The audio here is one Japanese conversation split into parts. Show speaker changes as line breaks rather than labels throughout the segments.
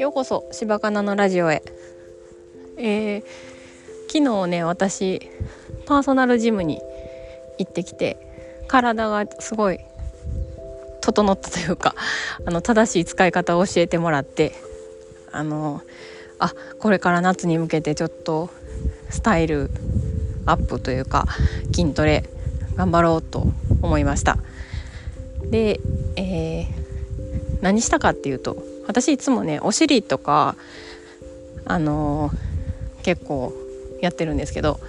ようこそ柴かなのラジオへ、えー、昨日ね私パーソナルジムに行ってきて体がすごい整ったというか あの正しい使い方を教えてもらってあのあこれから夏に向けてちょっとスタイルアップというか筋トレ頑張ろうと思いました。で、えー、何したかっていうと私いつもねお尻とかあのー、結構やってるんですけど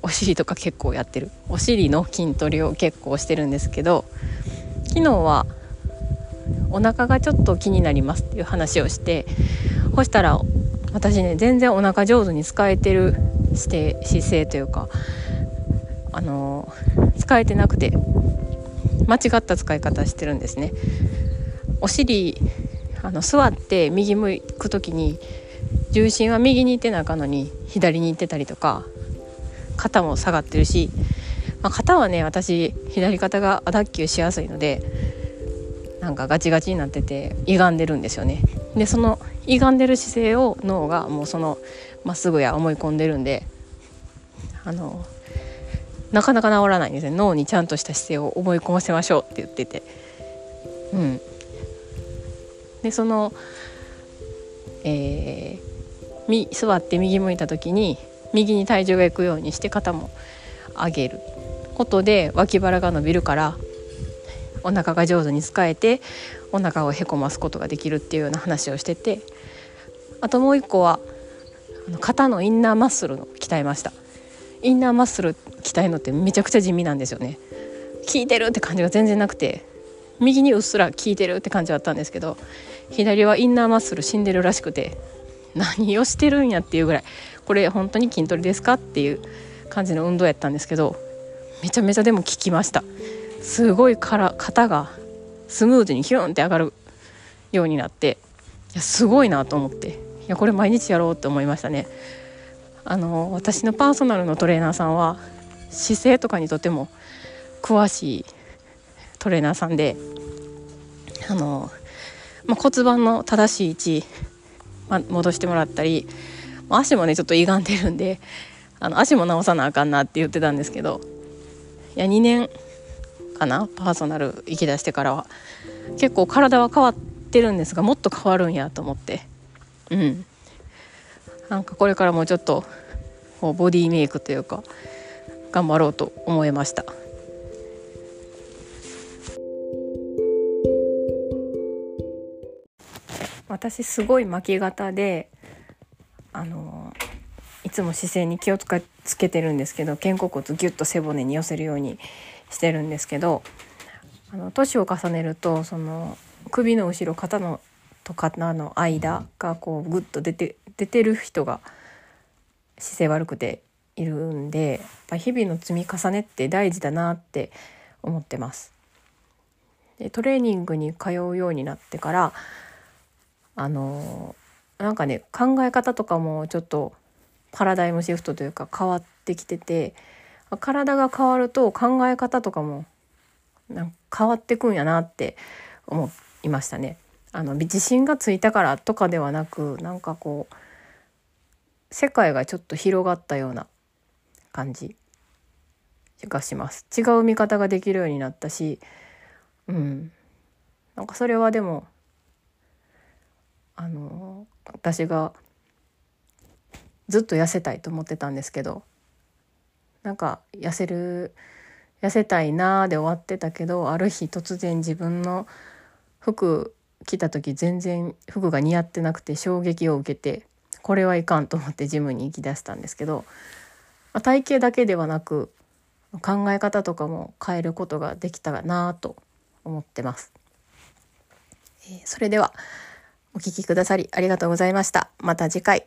お尻とか結構やってる。お尻の筋トレを結構してるんですけど昨日はお腹がちょっと気になりますっていう話をしてそしたら私ね全然お腹上手に使えてるして姿勢というかあのー、使えてなくて間違った使い方してるんですね。お尻あの座って右向く時に重心は右に行ってなあかんのに左に行ってたりとか肩も下がってるし、まあ、肩はね私左肩が脱臼しやすいのでなんかガチガチになってて歪んでるんですよね。でその歪んでる姿勢を脳がもうそのまっすぐや思い込んでるんであのなかなか治らないんですね。脳にちゃんとした姿勢を思い込ませましょうって言ってて。うん。でその、えー、座って右向いた時に右に体重がいくようにして肩も上げることで脇腹が伸びるからお腹が上手に使えてお腹をへこますことができるっていうような話をしててあともう一個は肩のインナーマッスルの鍛えました。インナーマッスル鍛えるのってめちゃくちゃ地味なんですよね。効いてるって感じが全然なくて。右にうっすら効いてるって感じだったんですけど左はインナーマッスル死んでるらしくて何をしてるんやっていうぐらいこれ本当に筋トレですかっていう感じの運動やったんですけどめちゃめちゃでも効きました。すごいから肩がスムーズにヒュンって上がるようになっていやすごいなと思っていやこれ毎日やろうって思いましたね。あの私のパーソナルのトレーナーさんは姿勢とかにとても詳しいトレーナーさんであのまあ、骨盤の正しい位置、まあ、戻してもらったり足もねちょっと歪んでるんであの足も直さなあかんなって言ってたんですけどいや2年かなパーソナル行き出してからは結構体は変わってるんですがもっと変わるんやと思ってうんなんかこれからもうちょっとボディメイクというか頑張ろうと思いました。私すごい巻き肩であのいつも姿勢に気をつけてるんですけど肩甲骨ギュッと背骨に寄せるようにしてるんですけどあの年を重ねるとその首の後ろ肩のと肩の間がこうグッと出て出てる人が姿勢悪くているんでやっぱ日々の積み重ねって大事だなって思ってます。でトレーニングに通うようになってからあのなんかね考え方とかもちょっとパラダイムシフトというか変わってきてて体が変わると考え方とかもなんか変わってくんやなって思いましたね。あの自信がついたからとかではなくなんかこう世界がちょっと広がったような感じがします。違う見方ができるようになったし、うん、なんかそれはでも私がずっと痩せたいと思ってたんですけどなんか痩せる痩せたいなーで終わってたけどある日突然自分の服着た時全然服が似合ってなくて衝撃を受けてこれはいかんと思ってジムに行きだしたんですけど、まあ、体型だけではなく考え方とかも変えることができたらなと思ってます。えー、それではお聴きくださりありがとうございました。また次回。